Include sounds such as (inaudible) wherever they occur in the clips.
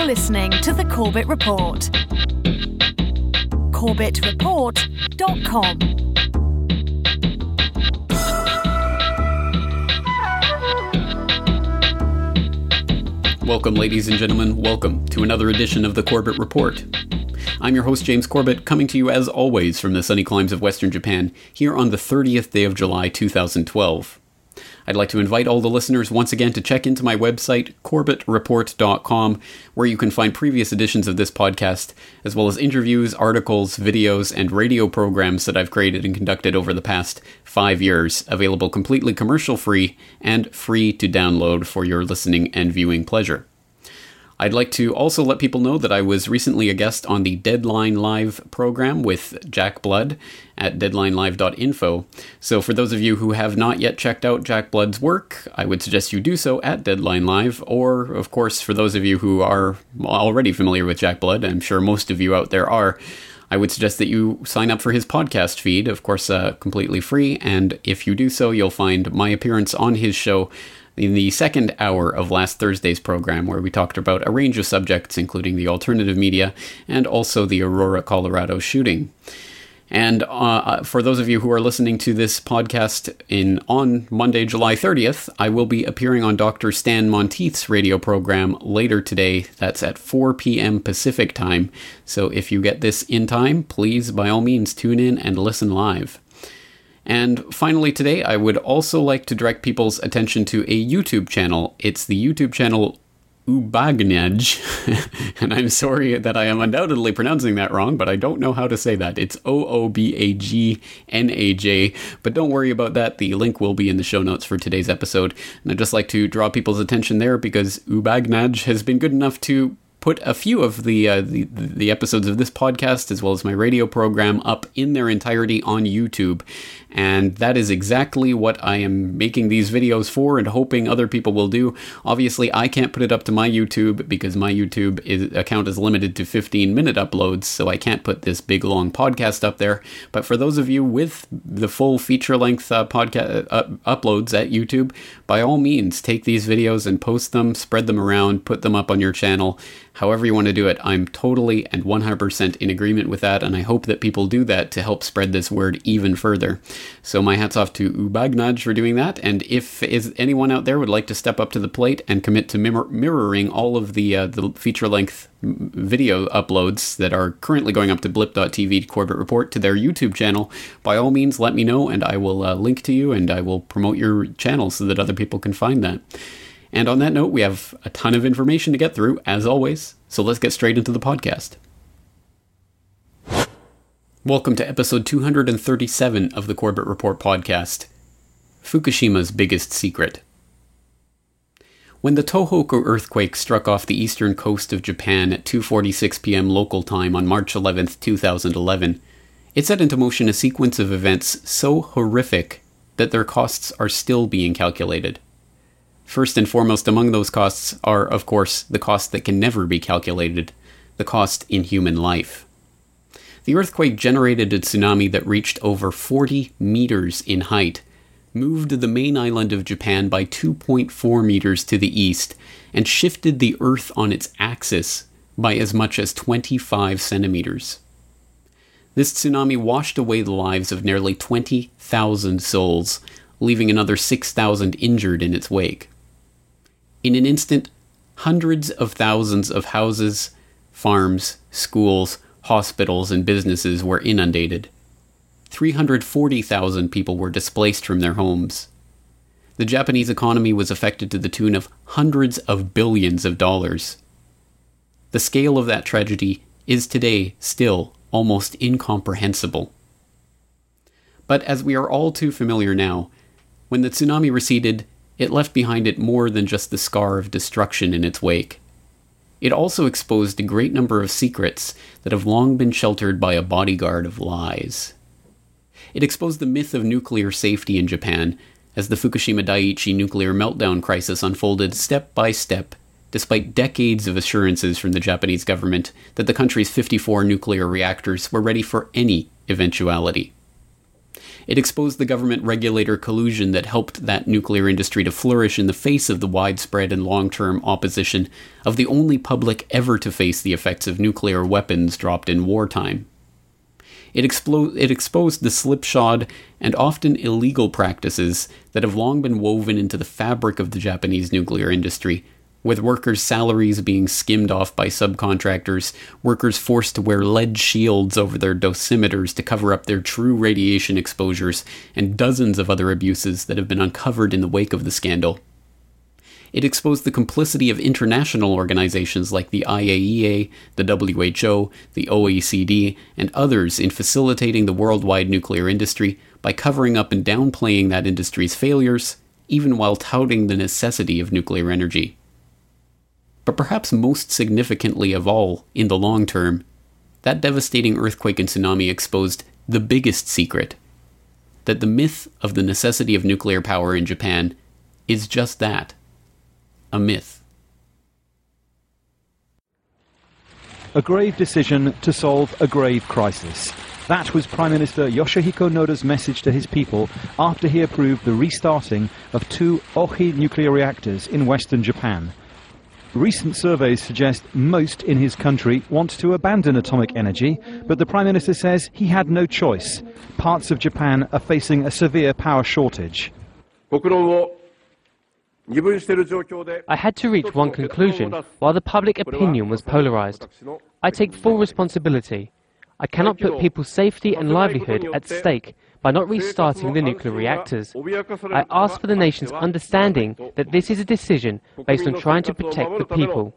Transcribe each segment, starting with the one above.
You're listening to The Corbett Report. CorbettReport.com. Welcome, ladies and gentlemen. Welcome to another edition of the Corbett Report. I'm your host, James Corbett, coming to you as always from the sunny climes of Western Japan, here on the 30th day of July 2012. I'd like to invite all the listeners once again to check into my website, corbettreport.com, where you can find previous editions of this podcast, as well as interviews, articles, videos, and radio programs that I've created and conducted over the past five years, available completely commercial free and free to download for your listening and viewing pleasure. I'd like to also let people know that I was recently a guest on the Deadline Live program with Jack Blood at deadlinelive.info. So, for those of you who have not yet checked out Jack Blood's work, I would suggest you do so at Deadline Live. Or, of course, for those of you who are already familiar with Jack Blood, I'm sure most of you out there are. I would suggest that you sign up for his podcast feed, of course, uh, completely free. And if you do so, you'll find my appearance on his show in the second hour of last Thursday's program, where we talked about a range of subjects, including the alternative media and also the Aurora, Colorado shooting. And uh, uh, for those of you who are listening to this podcast in on Monday, July 30th, I will be appearing on Dr. Stan Monteith's radio program later today. That's at 4 p.m. Pacific time. So if you get this in time, please by all means tune in and listen live. And finally, today, I would also like to direct people's attention to a YouTube channel. It's the YouTube channel Oobagnaj, (laughs) and I'm sorry that I am undoubtedly pronouncing that wrong, but I don't know how to say that. It's O O B A G N A J, but don't worry about that. The link will be in the show notes for today's episode. And I'd just like to draw people's attention there because Oobagnaj has been good enough to put a few of the, uh, the the episodes of this podcast as well as my radio program up in their entirety on YouTube, and that is exactly what I am making these videos for and hoping other people will do. Obviously, I can't put it up to my YouTube because my YouTube is, account is limited to 15 minute uploads, so I can't put this big long podcast up there. But for those of you with the full feature length uh, podcast uh, uploads at YouTube, by all means, take these videos and post them, spread them around, put them up on your channel however you want to do it. I'm totally and 100% in agreement with that, and I hope that people do that to help spread this word even further. So my hats off to Oobagnaj for doing that, and if is anyone out there would like to step up to the plate and commit to mirror- mirroring all of the uh, the feature length video uploads that are currently going up to blip.tv Corbett Report to their YouTube channel, by all means let me know and I will uh, link to you and I will promote your channel so that other people can find that. And on that note, we have a ton of information to get through, as always, so let's get straight into the podcast. Welcome to episode 237 of the Corbett Report podcast Fukushima's Biggest Secret. When the Tohoku earthquake struck off the eastern coast of Japan at 2:46 p.m. local time on March 11, 2011, it set into motion a sequence of events so horrific that their costs are still being calculated. First and foremost among those costs are, of course, the cost that can never be calculated the cost in human life. The earthquake generated a tsunami that reached over 40 meters in height, moved the main island of Japan by 2.4 meters to the east, and shifted the Earth on its axis by as much as 25 centimeters. This tsunami washed away the lives of nearly 20,000 souls, leaving another 6,000 injured in its wake. In an instant, hundreds of thousands of houses, farms, schools, hospitals, and businesses were inundated. 340,000 people were displaced from their homes. The Japanese economy was affected to the tune of hundreds of billions of dollars. The scale of that tragedy is today still almost incomprehensible. But as we are all too familiar now, when the tsunami receded, it left behind it more than just the scar of destruction in its wake. It also exposed a great number of secrets that have long been sheltered by a bodyguard of lies. It exposed the myth of nuclear safety in Japan as the Fukushima Daiichi nuclear meltdown crisis unfolded step by step, despite decades of assurances from the Japanese government that the country's 54 nuclear reactors were ready for any eventuality. It exposed the government regulator collusion that helped that nuclear industry to flourish in the face of the widespread and long term opposition of the only public ever to face the effects of nuclear weapons dropped in wartime. It, explo- it exposed the slipshod and often illegal practices that have long been woven into the fabric of the Japanese nuclear industry, with workers' salaries being skimmed off by subcontractors, workers forced to wear lead shields over their dosimeters to cover up their true radiation exposures, and dozens of other abuses that have been uncovered in the wake of the scandal. It exposed the complicity of international organizations like the IAEA, the WHO, the OECD, and others in facilitating the worldwide nuclear industry by covering up and downplaying that industry's failures, even while touting the necessity of nuclear energy. But perhaps most significantly of all, in the long term, that devastating earthquake and tsunami exposed the biggest secret that the myth of the necessity of nuclear power in Japan is just that a myth. A grave decision to solve a grave crisis. That was Prime Minister Yoshihiko Noda's message to his people after he approved the restarting of two Ohi nuclear reactors in western Japan. Recent surveys suggest most in his country want to abandon atomic energy, but the Prime Minister says he had no choice. Parts of Japan are facing a severe power shortage. I had to reach one conclusion while the public opinion was polarized. I take full responsibility. I cannot put people's safety and livelihood at stake by not restarting the nuclear reactors. I ask for the nation's understanding that this is a decision based on trying to protect the people.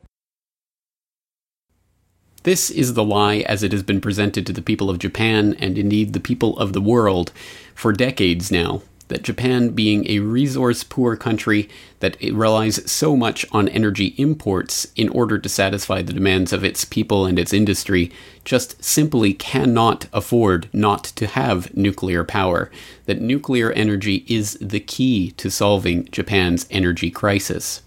This is the lie as it has been presented to the people of Japan and indeed the people of the world for decades now that Japan, being a resource poor country that relies so much on energy imports in order to satisfy the demands of its people and its industry, just simply cannot afford not to have nuclear power. That nuclear energy is the key to solving Japan's energy crisis.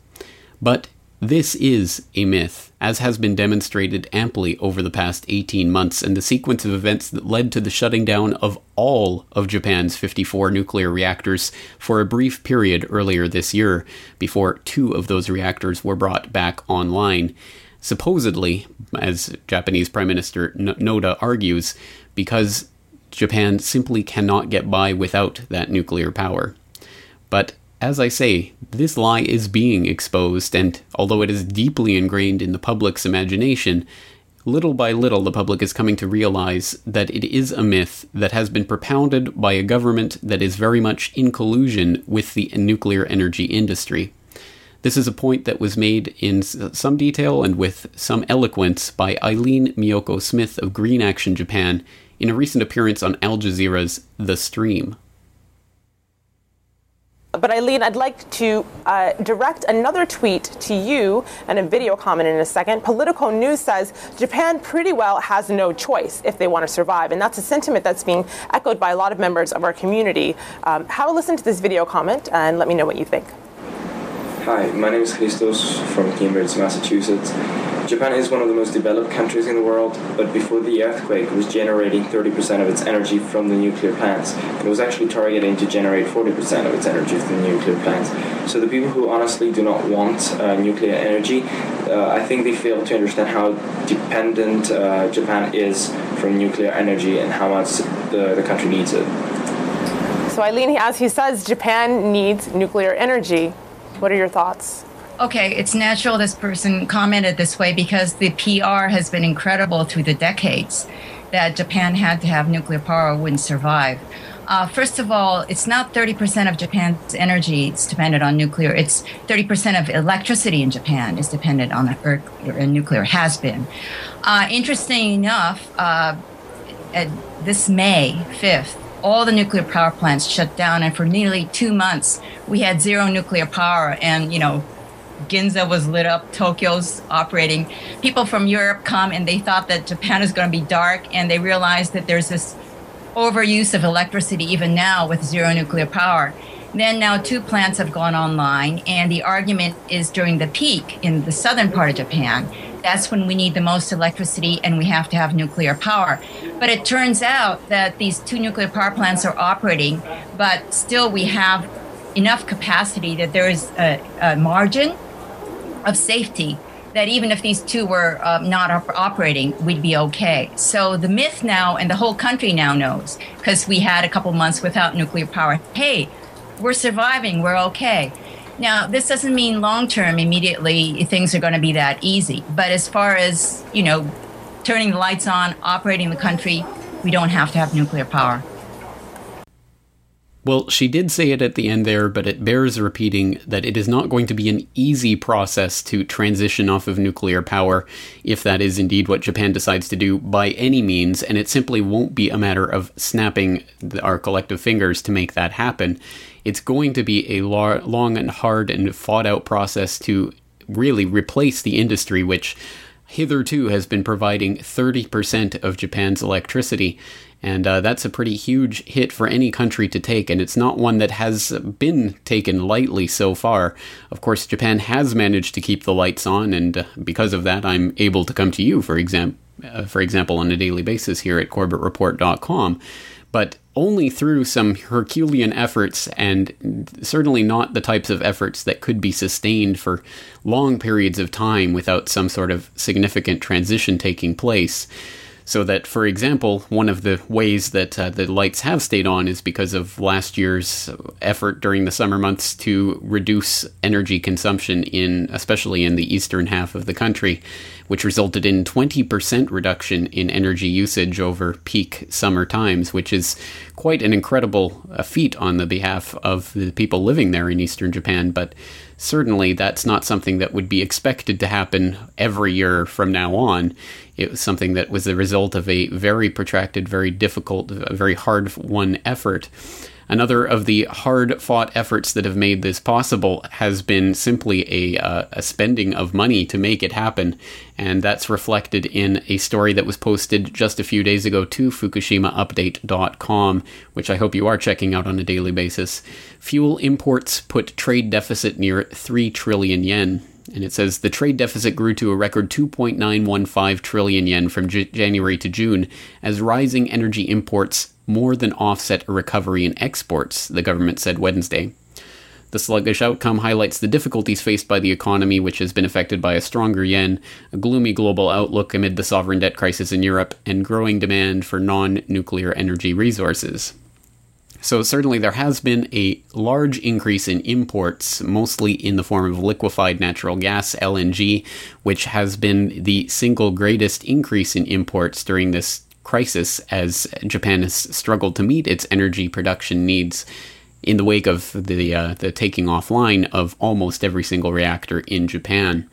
But this is a myth, as has been demonstrated amply over the past 18 months, and the sequence of events that led to the shutting down of all of Japan's 54 nuclear reactors for a brief period earlier this year, before two of those reactors were brought back online. Supposedly, as Japanese Prime Minister Noda argues, because Japan simply cannot get by without that nuclear power. But as I say, this lie is being exposed, and although it is deeply ingrained in the public's imagination, little by little the public is coming to realize that it is a myth that has been propounded by a government that is very much in collusion with the nuclear energy industry. This is a point that was made in some detail and with some eloquence by Aileen Mioko Smith of Green Action Japan in a recent appearance on Al Jazeera's The Stream. But Aileen, I'd like to uh, direct another tweet to you and a video comment in a second. Political News says Japan pretty well has no choice if they want to survive, and that's a sentiment that's being echoed by a lot of members of our community. Um, have a listen to this video comment and let me know what you think. Hi, my name is Christos from Cambridge, Massachusetts. Japan is one of the most developed countries in the world, but before the earthquake, it was generating 30% of its energy from the nuclear plants. It was actually targeting to generate 40% of its energy from the nuclear plants. So the people who honestly do not want uh, nuclear energy, uh, I think they fail to understand how dependent uh, Japan is from nuclear energy and how much the, the country needs it. So Aileen, as he says, Japan needs nuclear energy. What are your thoughts? Okay, it's natural this person commented this way because the PR has been incredible through the decades that Japan had to have nuclear power wouldn't survive. Uh, first of all, it's not 30% of Japan's energy is dependent on nuclear. It's 30% of electricity in Japan is dependent on or nuclear, has been. Uh, interesting enough, uh, this May 5th, all the nuclear power plants shut down, and for nearly two months, we had zero nuclear power. And, you know, Ginza was lit up, Tokyo's operating. People from Europe come and they thought that Japan is going to be dark, and they realized that there's this overuse of electricity even now with zero nuclear power. Then now two plants have gone online, and the argument is during the peak in the southern part of Japan that's when we need the most electricity and we have to have nuclear power. But it turns out that these two nuclear power plants are operating, but still we have enough capacity that there is a, a margin of safety that even if these two were uh, not op- operating, we'd be okay. So the myth now, and the whole country now knows, because we had a couple months without nuclear power. Hey, we're surviving, we're okay. Now, this doesn't mean long term immediately things are going to be that easy. But as far as, you know, turning the lights on, operating the country, we don't have to have nuclear power. Well, she did say it at the end there, but it bears repeating that it is not going to be an easy process to transition off of nuclear power, if that is indeed what Japan decides to do by any means, and it simply won't be a matter of snapping our collective fingers to make that happen. It's going to be a long and hard and fought out process to really replace the industry, which hitherto has been providing 30% of Japan's electricity. And uh, that's a pretty huge hit for any country to take, and it's not one that has been taken lightly so far. Of course, Japan has managed to keep the lights on, and uh, because of that, I'm able to come to you, for, exam- uh, for example, on a daily basis here at CorbettReport.com. But only through some Herculean efforts, and certainly not the types of efforts that could be sustained for long periods of time without some sort of significant transition taking place. So that, for example, one of the ways that uh, the lights have stayed on is because of last year's effort during the summer months to reduce energy consumption in, especially in the eastern half of the country, which resulted in 20% reduction in energy usage over peak summer times, which is quite an incredible uh, feat on the behalf of the people living there in eastern Japan. But certainly that's not something that would be expected to happen every year from now on. It was something that was the result of a very protracted, very difficult, very hard won effort. Another of the hard fought efforts that have made this possible has been simply a, uh, a, spending of money to make it happen. And that's reflected in a story that was posted just a few days ago to FukushimaUpdate.com, which I hope you are checking out on a daily basis. Fuel imports put trade deficit near 3 trillion yen. And it says the trade deficit grew to a record 2.915 trillion yen from J- January to June as rising energy imports more than offset a recovery in exports, the government said Wednesday. The sluggish outcome highlights the difficulties faced by the economy, which has been affected by a stronger yen, a gloomy global outlook amid the sovereign debt crisis in Europe, and growing demand for non nuclear energy resources. So, certainly, there has been a large increase in imports, mostly in the form of liquefied natural gas, LNG, which has been the single greatest increase in imports during this crisis as Japan has struggled to meet its energy production needs in the wake of the uh, the taking offline of almost every single reactor in Japan.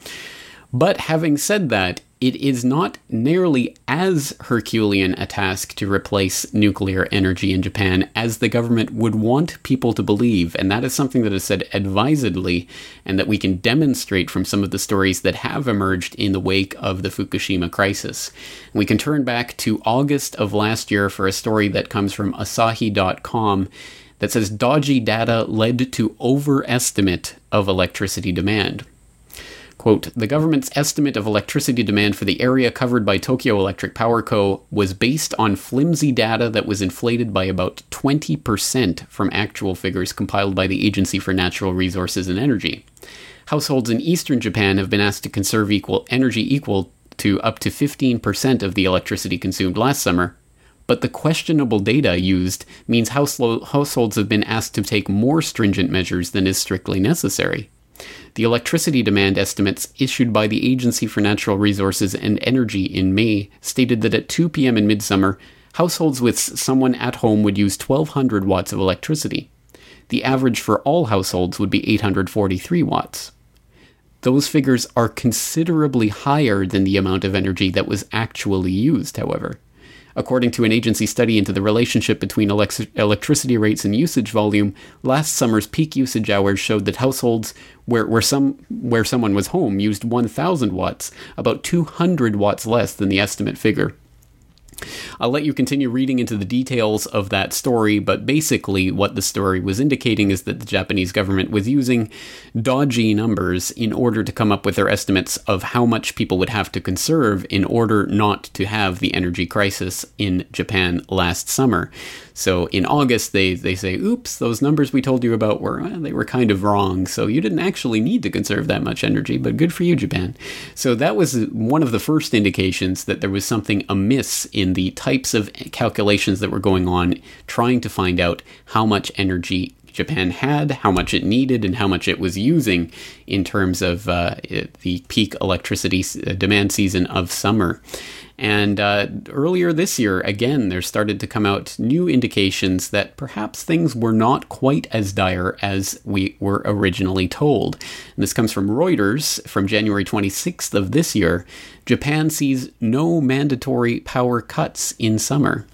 But having said that, it is not nearly as Herculean a task to replace nuclear energy in Japan as the government would want people to believe, and that is something that is said advisedly and that we can demonstrate from some of the stories that have emerged in the wake of the Fukushima crisis. We can turn back to August of last year for a story that comes from Asahi.com that says dodgy data led to overestimate of electricity demand. Quote, the government's estimate of electricity demand for the area covered by Tokyo Electric Power Co. was based on flimsy data that was inflated by about 20% from actual figures compiled by the Agency for Natural Resources and Energy. Households in eastern Japan have been asked to conserve equal energy equal to up to 15% of the electricity consumed last summer, but the questionable data used means households have been asked to take more stringent measures than is strictly necessary. The electricity demand estimates issued by the Agency for Natural Resources and Energy in May stated that at 2 p.m. in midsummer, households with someone at home would use 1200 watts of electricity. The average for all households would be 843 watts. Those figures are considerably higher than the amount of energy that was actually used, however. According to an agency study into the relationship between elect- electricity rates and usage volume, last summer's peak usage hours showed that households where, where, some, where someone was home used 1,000 watts, about 200 watts less than the estimate figure. I'll let you continue reading into the details of that story, but basically, what the story was indicating is that the Japanese government was using dodgy numbers in order to come up with their estimates of how much people would have to conserve in order not to have the energy crisis in Japan last summer. So in August, they, they say, oops, those numbers we told you about were, well, they were kind of wrong. So you didn't actually need to conserve that much energy, but good for you, Japan. So that was one of the first indications that there was something amiss in the types of calculations that were going on, trying to find out how much energy Japan had, how much it needed, and how much it was using in terms of uh, the peak electricity demand season of summer. And uh, earlier this year, again, there started to come out new indications that perhaps things were not quite as dire as we were originally told. And this comes from Reuters from January 26th of this year. Japan sees no mandatory power cuts in summer.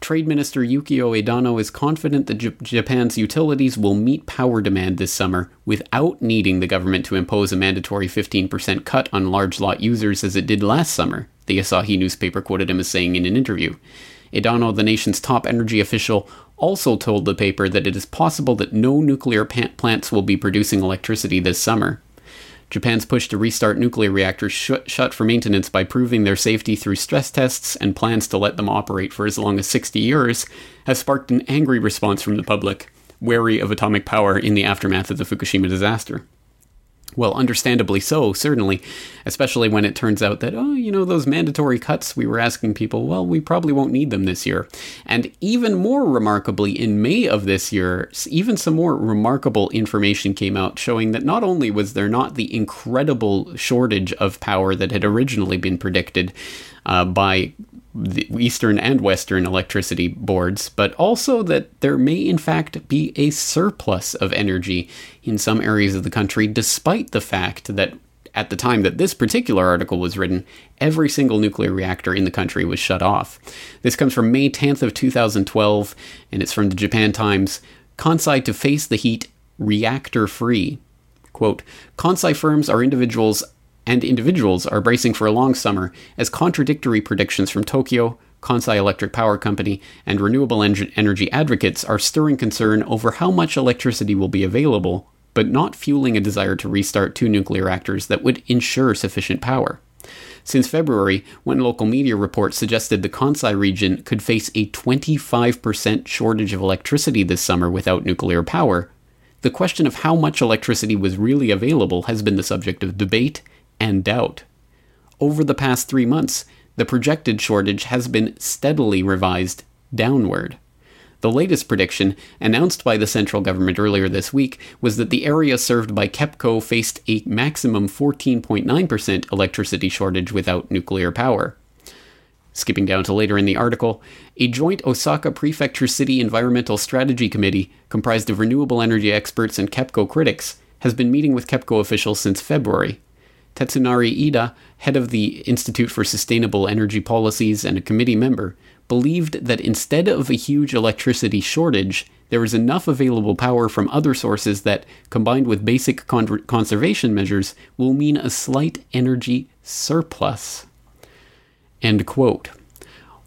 Trade Minister Yukio Edano is confident that J- Japan's utilities will meet power demand this summer without needing the government to impose a mandatory 15% cut on large lot users as it did last summer the Asahi newspaper quoted him as saying in an interview. Edano, the nation's top energy official, also told the paper that it is possible that no nuclear plants will be producing electricity this summer. Japan's push to restart nuclear reactors sh- shut for maintenance by proving their safety through stress tests and plans to let them operate for as long as 60 years has sparked an angry response from the public, wary of atomic power in the aftermath of the Fukushima disaster. Well, understandably so, certainly, especially when it turns out that, oh, you know, those mandatory cuts we were asking people, well, we probably won't need them this year. And even more remarkably, in May of this year, even some more remarkable information came out showing that not only was there not the incredible shortage of power that had originally been predicted uh, by the Eastern and Western electricity boards, but also that there may in fact be a surplus of energy in some areas of the country, despite the fact that at the time that this particular article was written, every single nuclear reactor in the country was shut off. This comes from May 10th of 2012, and it's from the Japan Times. Kansai to face the heat reactor free. Quote, Kansai firms are individuals and individuals are bracing for a long summer as contradictory predictions from Tokyo, Kansai Electric Power Company, and renewable en- energy advocates are stirring concern over how much electricity will be available, but not fueling a desire to restart two nuclear reactors that would ensure sufficient power. Since February, when local media reports suggested the Kansai region could face a 25% shortage of electricity this summer without nuclear power, the question of how much electricity was really available has been the subject of debate and doubt. Over the past three months, the projected shortage has been steadily revised downward. The latest prediction, announced by the central government earlier this week, was that the area served by KEPCO faced a maximum 14.9% electricity shortage without nuclear power. Skipping down to later in the article, a joint Osaka Prefecture City Environmental Strategy Committee, comprised of renewable energy experts and KEPCO critics, has been meeting with KEPCO officials since February. Tetsunari Iida, head of the Institute for Sustainable Energy Policies and a committee member, believed that instead of a huge electricity shortage, there is enough available power from other sources that, combined with basic con- conservation measures, will mean a slight energy surplus. End quote.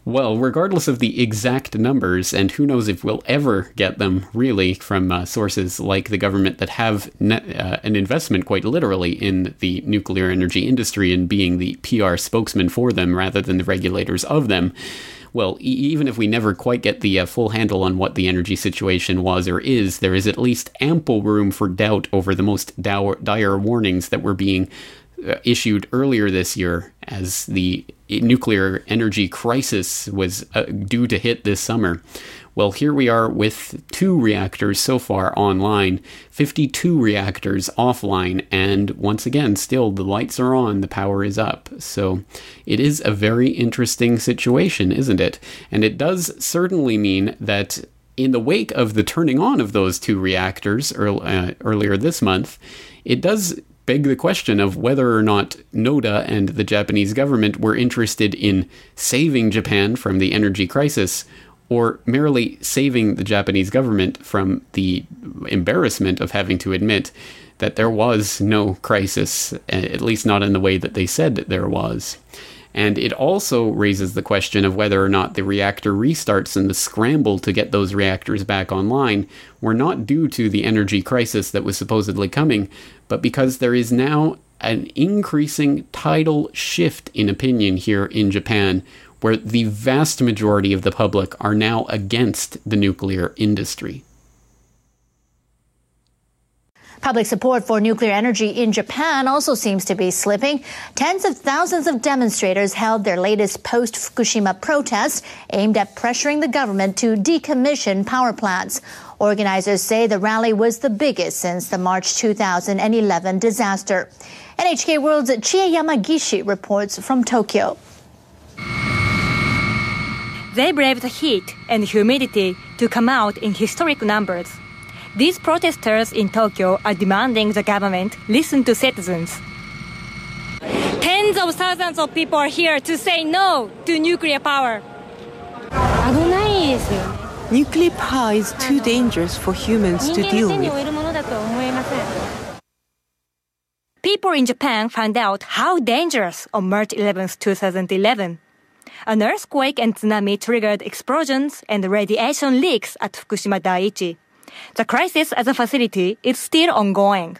Well, regardless of the exact numbers, and who knows if we'll ever get them really from uh, sources like the government that have net, uh, an investment quite literally in the nuclear energy industry and being the PR spokesman for them rather than the regulators of them. Well, e- even if we never quite get the uh, full handle on what the energy situation was or is, there is at least ample room for doubt over the most dire warnings that were being issued earlier this year as the nuclear energy crisis was uh, due to hit this summer. Well, here we are with two reactors so far online, 52 reactors offline, and once again, still the lights are on, the power is up. So it is a very interesting situation, isn't it? And it does certainly mean that in the wake of the turning on of those two reactors early, uh, earlier this month, it does beg the question of whether or not Noda and the Japanese government were interested in saving Japan from the energy crisis or merely saving the Japanese government from the embarrassment of having to admit that there was no crisis, at least not in the way that they said that there was. And it also raises the question of whether or not the reactor restarts and the scramble to get those reactors back online were not due to the energy crisis that was supposedly coming, but because there is now an increasing tidal shift in opinion here in Japan, where the vast majority of the public are now against the nuclear industry. Public support for nuclear energy in Japan also seems to be slipping. Tens of thousands of demonstrators held their latest post Fukushima protest aimed at pressuring the government to decommission power plants. Organizers say the rally was the biggest since the March 2011 disaster. NHK World's Chie Yamagishi reports from Tokyo. They braved the heat and humidity to come out in historic numbers. These protesters in Tokyo are demanding the government listen to citizens. Tens of thousands of people are here to say no to nuclear power. Nuclear power is too dangerous for humans to deal with. People in Japan found out how dangerous on March 11, 2011. An earthquake and tsunami triggered explosions and radiation leaks at Fukushima Daiichi. The crisis at the facility is still ongoing.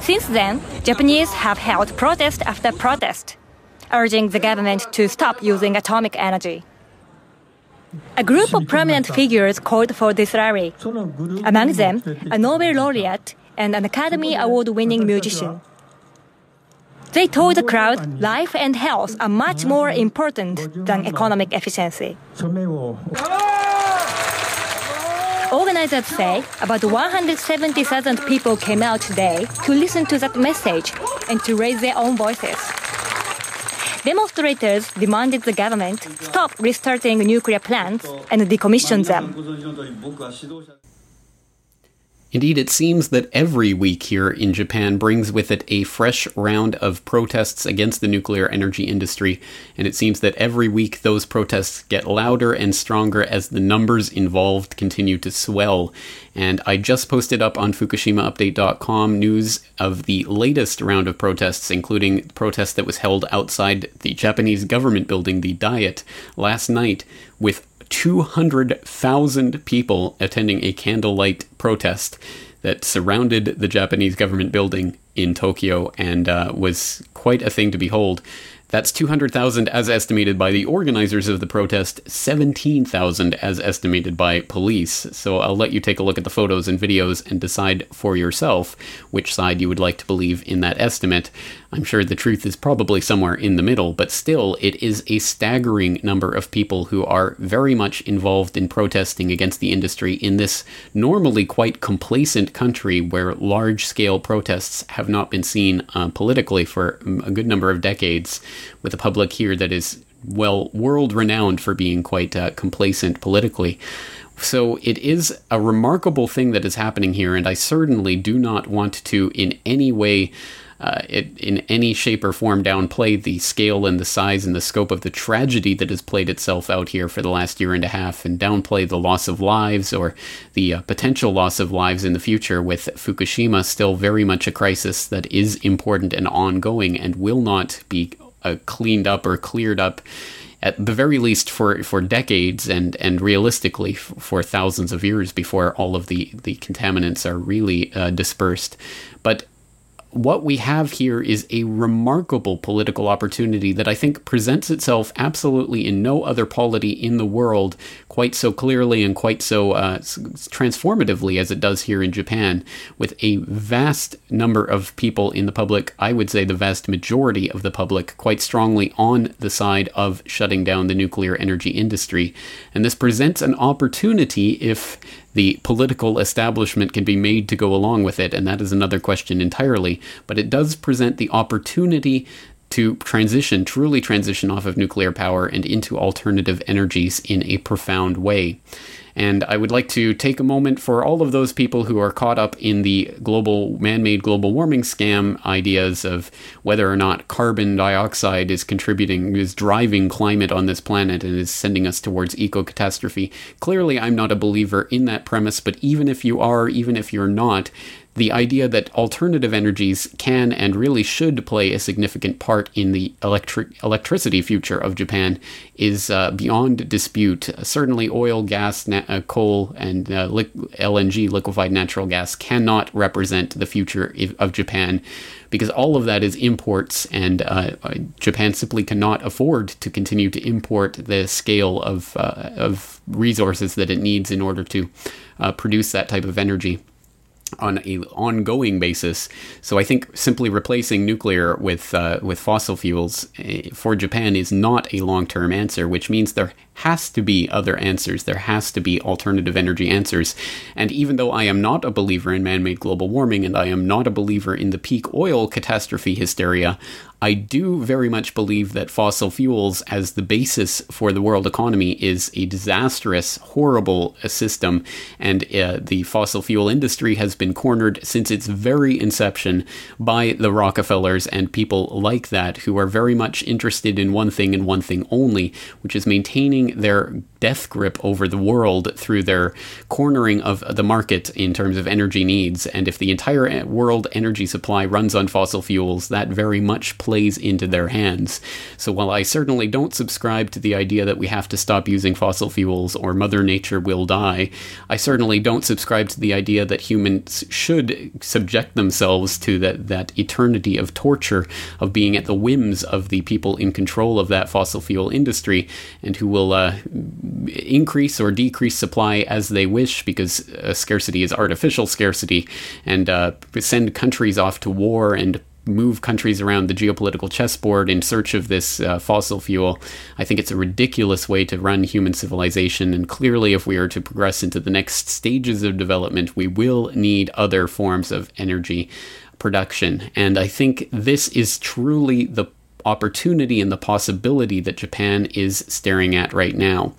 Since then, Japanese have held protest after protest, urging the government to stop using atomic energy. A group of prominent figures called for this rally. Among them, a Nobel laureate and an Academy Award winning musician. They told the crowd life and health are much more important than economic efficiency. Organizers say about 170,000 people came out today to listen to that message and to raise their own voices. Demonstrators demanded the government stop restarting nuclear plants and decommission them. Indeed, it seems that every week here in Japan brings with it a fresh round of protests against the nuclear energy industry, and it seems that every week those protests get louder and stronger as the numbers involved continue to swell. And I just posted up on FukushimaUpdate.com news of the latest round of protests, including protests that was held outside the Japanese government building, the Diet, last night, with 200,000 people attending a candlelight protest that surrounded the Japanese government building in Tokyo and uh, was quite a thing to behold. That's 200,000 as estimated by the organizers of the protest, 17,000 as estimated by police. So I'll let you take a look at the photos and videos and decide for yourself which side you would like to believe in that estimate. I'm sure the truth is probably somewhere in the middle, but still, it is a staggering number of people who are very much involved in protesting against the industry in this normally quite complacent country where large scale protests have not been seen uh, politically for a good number of decades, with a public here that is, well, world renowned for being quite uh, complacent politically. So it is a remarkable thing that is happening here, and I certainly do not want to in any way uh, it, in any shape or form downplay the scale and the size and the scope of the tragedy that has played itself out here for the last year and a half, and downplay the loss of lives or the uh, potential loss of lives in the future, with Fukushima still very much a crisis that is important and ongoing and will not be uh, cleaned up or cleared up at the very least for, for decades and, and realistically for thousands of years before all of the, the contaminants are really uh, dispersed. But what we have here is a remarkable political opportunity that I think presents itself absolutely in no other polity in the world quite so clearly and quite so uh, transformatively as it does here in Japan, with a vast number of people in the public, I would say the vast majority of the public, quite strongly on the side of shutting down the nuclear energy industry. And this presents an opportunity if the political establishment can be made to go along with it, and that is another question entirely. But it does present the opportunity to transition, truly transition off of nuclear power and into alternative energies in a profound way. And I would like to take a moment for all of those people who are caught up in the global man made global warming scam ideas of whether or not carbon dioxide is contributing, is driving climate on this planet and is sending us towards eco catastrophe. Clearly, I'm not a believer in that premise, but even if you are, even if you're not, the idea that alternative energies can and really should play a significant part in the electric electricity future of Japan is uh, beyond dispute. Certainly, oil, gas, na- uh, coal, and uh, li- LNG, liquefied natural gas, cannot represent the future of Japan because all of that is imports, and uh, uh, Japan simply cannot afford to continue to import the scale of uh, of resources that it needs in order to produce that type of energy on a ongoing basis. So I think simply replacing nuclear with uh, with fossil fuels uh, for Japan is not a long term answer, which means there has to be other answers. There has to be alternative energy answers. And even though I am not a believer in man made global warming and I am not a believer in the peak oil catastrophe hysteria, I do very much believe that fossil fuels as the basis for the world economy is a disastrous, horrible system. And uh, the fossil fuel industry has been cornered since its very inception by the Rockefellers and people like that who are very much interested in one thing and one thing only, which is maintaining their death grip over the world through their cornering of the market in terms of energy needs. And if the entire eh, world energy supply runs on fossil fuels, that very much plays into their hands. So while I certainly don't subscribe to the idea that we have to stop using fossil fuels or Mother Nature will die, I certainly don't subscribe to the idea that humans should subject themselves to that, that eternity of torture of being at the whims of the people in control of that fossil fuel industry and who will uh, uh, increase or decrease supply as they wish because uh, scarcity is artificial scarcity and uh, send countries off to war and move countries around the geopolitical chessboard in search of this uh, fossil fuel. I think it's a ridiculous way to run human civilization. And clearly, if we are to progress into the next stages of development, we will need other forms of energy production. And I think this is truly the opportunity and the possibility that Japan is staring at right now.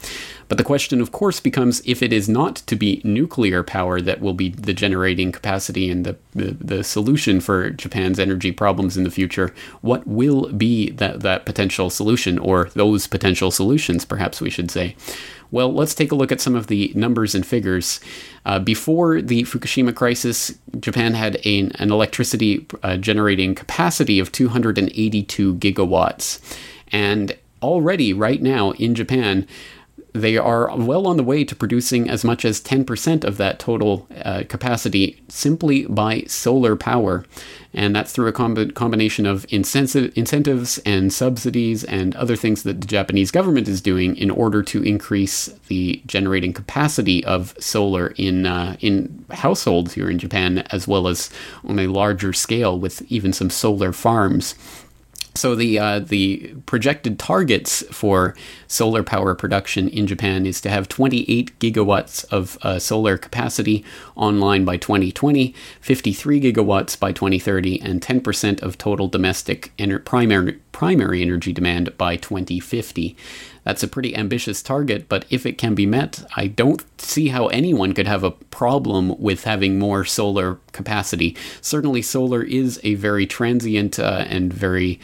But the question, of course, becomes if it is not to be nuclear power that will be the generating capacity and the, the, the, solution for Japan's energy problems in the future, what will be that, that potential solution, or those potential solutions, perhaps we should say? Well, let's take a look at some of the numbers and figures. Uh, before the Fukushima crisis, Japan had a, an electricity uh, generating capacity of 282 gigawatts. And already, right now in Japan, they are well on the way to producing as much as 10% of that total uh, capacity simply by solar power. And that's through a com- combination of incentive- incentives and subsidies and other things that the Japanese government is doing in order to increase the generating capacity of solar in, uh, in households here in Japan, as well as on a larger scale with even some solar farms. So the uh, the projected targets for solar power production in Japan is to have 28 gigawatts of uh, solar capacity online by 2020, 53 gigawatts by 2030, and 10% of total domestic ener- primary primary energy demand by 2050. That's a pretty ambitious target, but if it can be met, I don't see how anyone could have a problem with having more solar capacity. Certainly, solar is a very transient uh, and very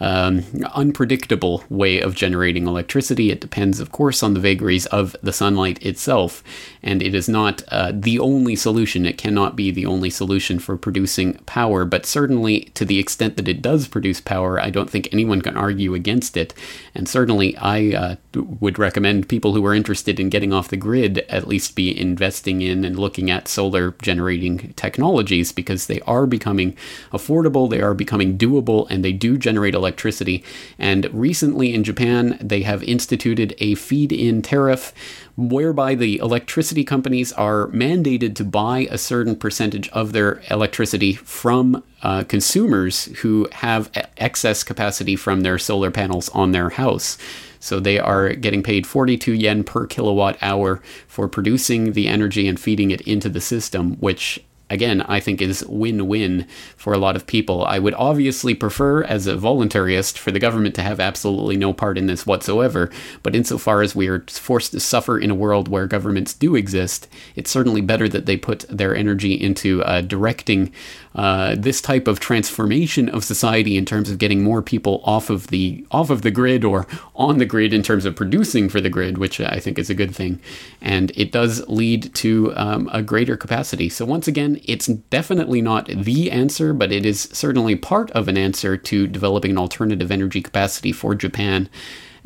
um, unpredictable way of generating electricity. It depends, of course, on the vagaries of the sunlight itself, and it is not uh, the only solution. It cannot be the only solution for producing power, but certainly to the extent that it does produce power, I don't think anyone can argue against it. And certainly, I uh, would recommend people who are interested in getting off the grid at least be investing in and looking at solar generating technologies because they are becoming affordable, they are becoming doable, and they do generate electricity electricity. And recently in Japan, they have instituted a feed in tariff whereby the electricity companies are mandated to buy a certain percentage of their electricity from uh, consumers who have excess capacity from their solar panels on their house. So they are getting paid 42 yen per kilowatt hour for producing the energy and feeding it into the system, which again, I think is win win for a lot of people. I would obviously prefer, as a voluntarist, for the government to have absolutely no part in this whatsoever. But insofar as we are forced to suffer in a world where governments do exist, it's certainly better that they put their energy into uh, directing uh, this type of transformation of society in terms of getting more people off of the off of the grid or on the grid in terms of producing for the grid, which I think is a good thing, and it does lead to um, a greater capacity. So once again, again, it's definitely not the answer, but it is certainly part of an answer to developing an alternative energy capacity for Japan.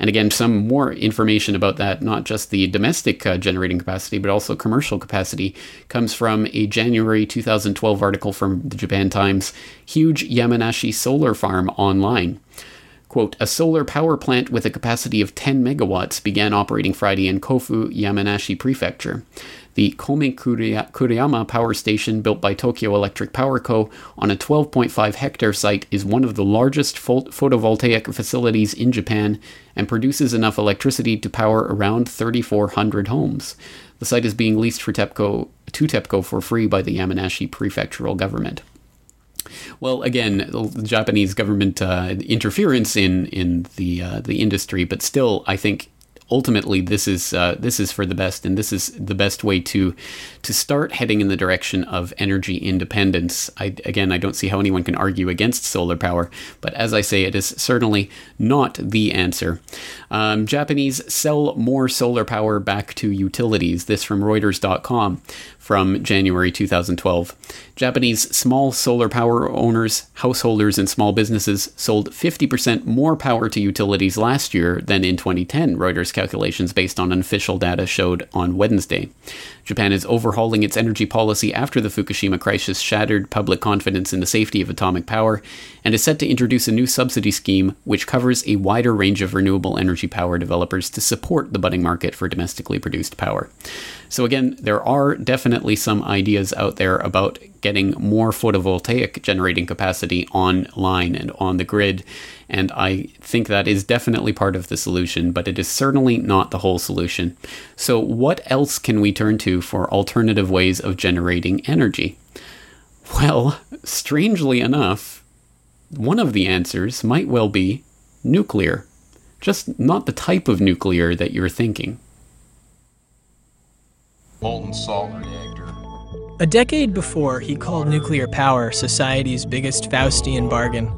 And again, some more information about that, not just the domestic uh, generating capacity, but also commercial capacity, comes from a January 2012 article from the Japan Times Huge Yamanashi Solar Farm Online. Quote, a solar power plant with a capacity of 10 megawatts began operating Friday in Kofu, Yamanashi Prefecture. The Komekurayama power station, built by Tokyo Electric Power Co. on a 12.5 hectare site, is one of the largest photovoltaic facilities in Japan and produces enough electricity to power around 3,400 homes. The site is being leased for TEPCO, to TEPCO for free by the Yamanashi prefectural government. Well, again, the Japanese government uh, interference in in the uh, the industry, but still, I think ultimately this is uh, this is for the best, and this is the best way to to start heading in the direction of energy independence. I, again, I don't see how anyone can argue against solar power, but as I say, it is certainly not the answer. Um, Japanese sell more solar power back to utilities. This from Reuters.com from January 2012. Japanese small solar power owners, householders, and small businesses sold 50% more power to utilities last year than in 2010, Reuters calculations based on unofficial data showed on Wednesday. Japan is overhauling its energy policy after the Fukushima crisis shattered public confidence in the safety of atomic power and is set to introduce a new subsidy scheme which covers a wider range of renewable energy power developers to support the budding market for domestically produced power. So, again, there are definitely some ideas out there about getting more photovoltaic generating capacity online and on the grid. And I think that is definitely part of the solution, but it is certainly not the whole solution. So, what else can we turn to for alternative ways of generating energy? Well, strangely enough, one of the answers might well be nuclear. Just not the type of nuclear that you're thinking molten salt reactor. A decade before he called nuclear power society's biggest Faustian bargain,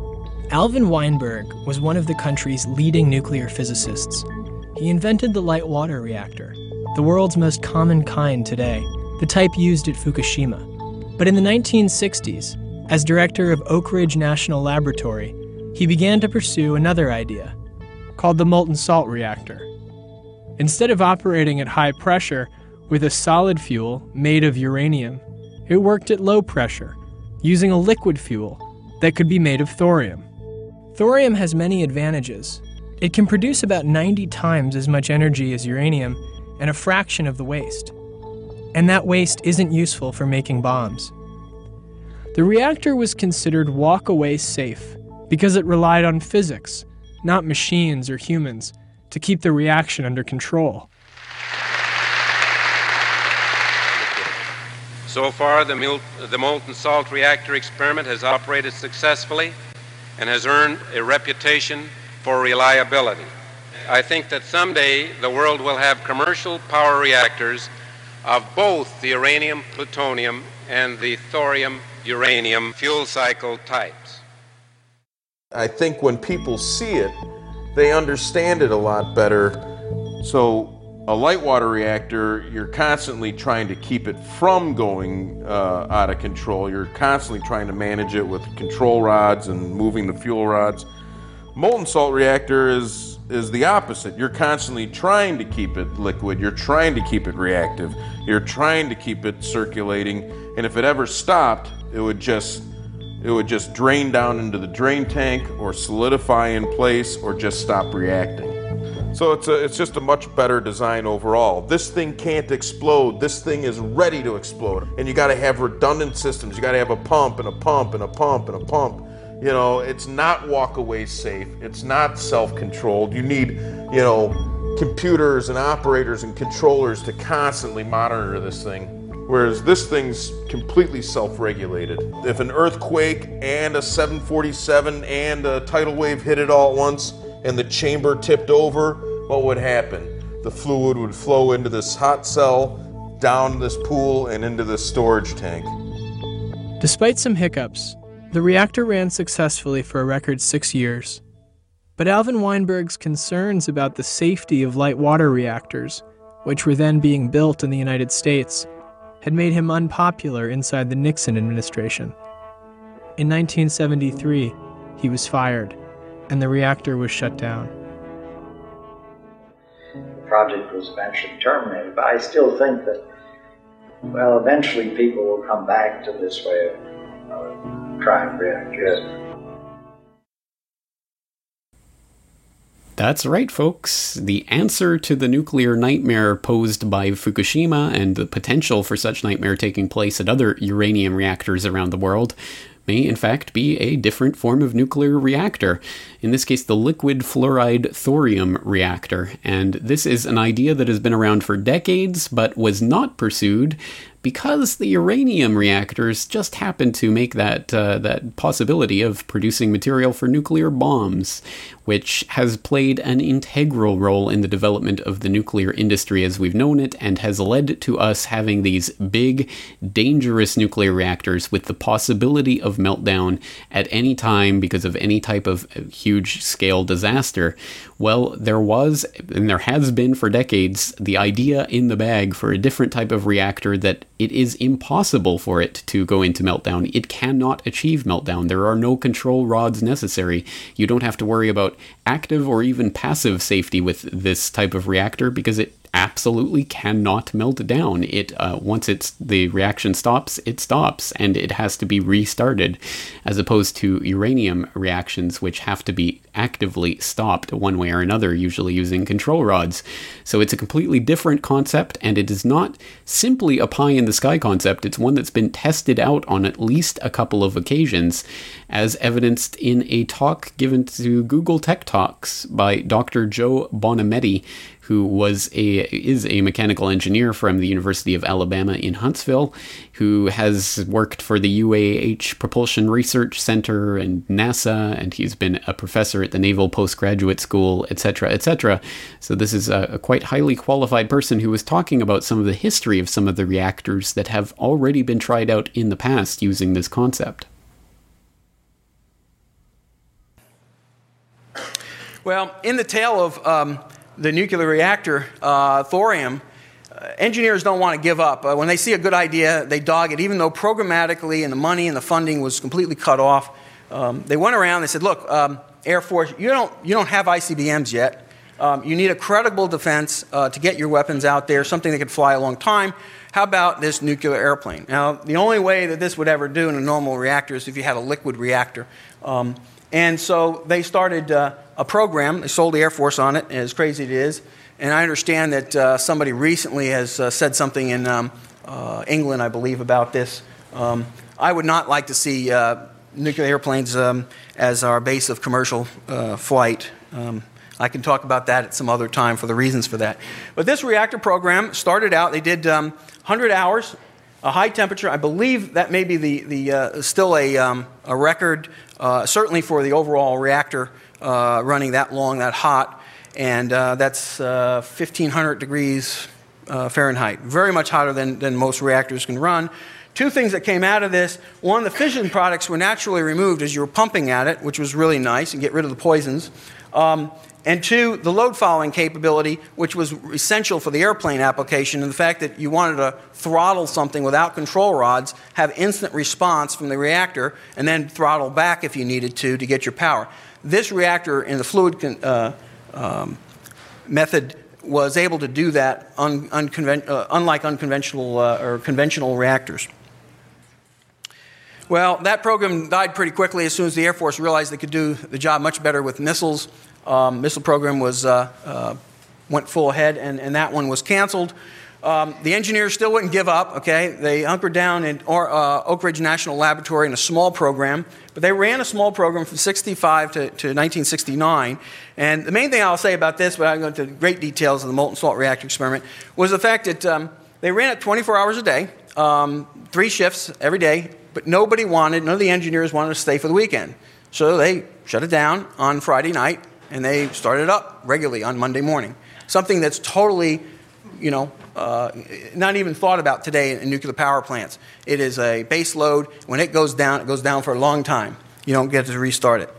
Alvin Weinberg was one of the country's leading nuclear physicists. He invented the light water reactor, the world's most common kind today, the type used at Fukushima. But in the 1960s, as director of Oak Ridge National Laboratory, he began to pursue another idea, called the molten salt reactor. Instead of operating at high pressure, with a solid fuel made of uranium. It worked at low pressure, using a liquid fuel that could be made of thorium. Thorium has many advantages. It can produce about 90 times as much energy as uranium and a fraction of the waste. And that waste isn't useful for making bombs. The reactor was considered walk away safe because it relied on physics, not machines or humans, to keep the reaction under control. So far, the, mil- the molten salt reactor experiment has operated successfully and has earned a reputation for reliability. I think that someday the world will have commercial power reactors of both the uranium plutonium and the thorium uranium fuel cycle types. I think when people see it, they understand it a lot better. So a light water reactor, you're constantly trying to keep it from going uh, out of control. You're constantly trying to manage it with control rods and moving the fuel rods. Molten salt reactor is is the opposite. You're constantly trying to keep it liquid. You're trying to keep it reactive. You're trying to keep it circulating. And if it ever stopped, it would just it would just drain down into the drain tank or solidify in place or just stop reacting. So it's, a, it's just a much better design overall. This thing can't explode. This thing is ready to explode. And you got to have redundant systems. You got to have a pump and a pump and a pump and a pump. You know, it's not walk away safe. It's not self controlled. You need, you know, computers and operators and controllers to constantly monitor this thing. Whereas this thing's completely self regulated. If an earthquake and a 747 and a tidal wave hit it all at once, and the chamber tipped over, what would happen? The fluid would flow into this hot cell, down this pool, and into this storage tank. Despite some hiccups, the reactor ran successfully for a record six years. But Alvin Weinberg's concerns about the safety of light water reactors, which were then being built in the United States, had made him unpopular inside the Nixon administration. In 1973, he was fired, and the reactor was shut down. The project was eventually terminated, but I still think that, well, eventually people will come back to this way of uh, trying to react good. That's right, folks. The answer to the nuclear nightmare posed by Fukushima and the potential for such nightmare taking place at other uranium reactors around the world may in fact be a different form of nuclear reactor. In this case, the liquid fluoride thorium reactor. And this is an idea that has been around for decades but was not pursued because the uranium reactors just happen to make that uh, that possibility of producing material for nuclear bombs, which has played an integral role in the development of the nuclear industry as we've known it, and has led to us having these big, dangerous nuclear reactors with the possibility of meltdown at any time because of any type of huge scale disaster. Well, there was, and there has been for decades, the idea in the bag for a different type of reactor that it is impossible for it to go into meltdown. It cannot achieve meltdown. There are no control rods necessary. You don't have to worry about active or even passive safety with this type of reactor because it absolutely cannot melt down. It uh, once it's the reaction stops, it stops, and it has to be restarted, as opposed to uranium reactions, which have to be actively stopped one way or another, usually using control rods. So it's a completely different concept, and it is not simply a pie in the sky concept. It's one that's been tested out on at least a couple of occasions, as evidenced in a talk given to Google Tech Talks by Dr. Joe Bonometti, who was a is a mechanical engineer from the University of Alabama in Huntsville, who has worked for the UAH Propulsion Research Center and NASA, and he's been a professor at the Naval Postgraduate School, etc., etc. So this is a, a quite highly qualified person who was talking about some of the history of some of the reactors that have already been tried out in the past using this concept. Well, in the tale of um, the nuclear reactor, uh, thorium, uh, engineers don't want to give up. Uh, when they see a good idea, they dog it, even though programmatically and the money and the funding was completely cut off. Um, they went around, they said, Look, um, Air Force, you don't, you don't have ICBMs yet. Um, you need a credible defense uh, to get your weapons out there, something that could fly a long time. How about this nuclear airplane? Now, the only way that this would ever do in a normal reactor is if you had a liquid reactor. Um, and so they started uh, a program. They sold the Air Force on it, as crazy as it is. And I understand that uh, somebody recently has uh, said something in um, uh, England, I believe, about this. Um, I would not like to see uh, nuclear airplanes um, as our base of commercial uh, flight. Um, I can talk about that at some other time for the reasons for that. But this reactor program started out, they did 100 um, hours a high temperature. I believe that may be the, the, uh, still a, um, a record, uh, certainly for the overall reactor uh, running that long, that hot, and uh, that's 1500 uh, degrees Fahrenheit. Very much hotter than, than most reactors can run. Two things that came out of this one, the fission products were naturally removed as you were pumping at it, which was really nice and get rid of the poisons. Um, and two, the load following capability, which was essential for the airplane application, and the fact that you wanted to throttle something without control rods, have instant response from the reactor, and then throttle back if you needed to to get your power. This reactor in the fluid uh, um, method was able to do that un- unconven- uh, unlike unconventional uh, or conventional reactors. Well, that program died pretty quickly as soon as the Air Force realized they could do the job much better with missiles um, missile program was, uh, uh, went full ahead, and, and that one was canceled. Um, the engineers still wouldn't give up, okay? They hunkered down in uh, Oak Ridge National Laboratory in a small program, but they ran a small program from 65 to, to 1969. And the main thing I'll say about this, but I'll go into great details of the molten salt reactor experiment, was the fact that um, they ran it 24 hours a day, um, three shifts every day, but nobody wanted, none of the engineers wanted to stay for the weekend. So they shut it down on Friday night and they started up regularly on Monday morning. Something that's totally, you know, uh, not even thought about today in nuclear power plants. It is a base load. When it goes down, it goes down for a long time. You don't get to restart it.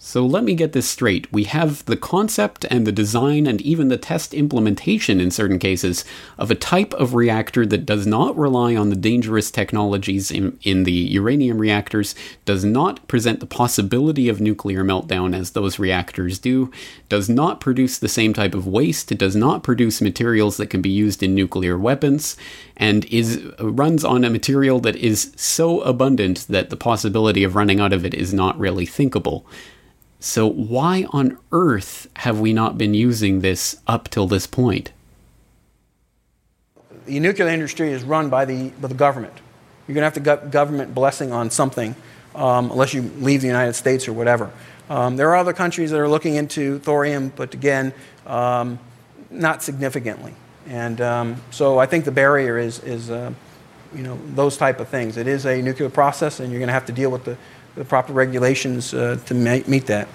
So let me get this straight. We have the concept and the design and even the test implementation in certain cases of a type of reactor that does not rely on the dangerous technologies in, in the uranium reactors, does not present the possibility of nuclear meltdown as those reactors do, does not produce the same type of waste, does not produce materials that can be used in nuclear weapons, and is runs on a material that is so abundant that the possibility of running out of it is not really thinkable. So, why on earth have we not been using this up till this point? The nuclear industry is run by the, by the government. You're going to have to get government blessing on something um, unless you leave the United States or whatever. Um, there are other countries that are looking into thorium, but again, um, not significantly. And um, so I think the barrier is, is uh, you know, those type of things. It is a nuclear process, and you're going to have to deal with the the proper regulations uh, to meet that.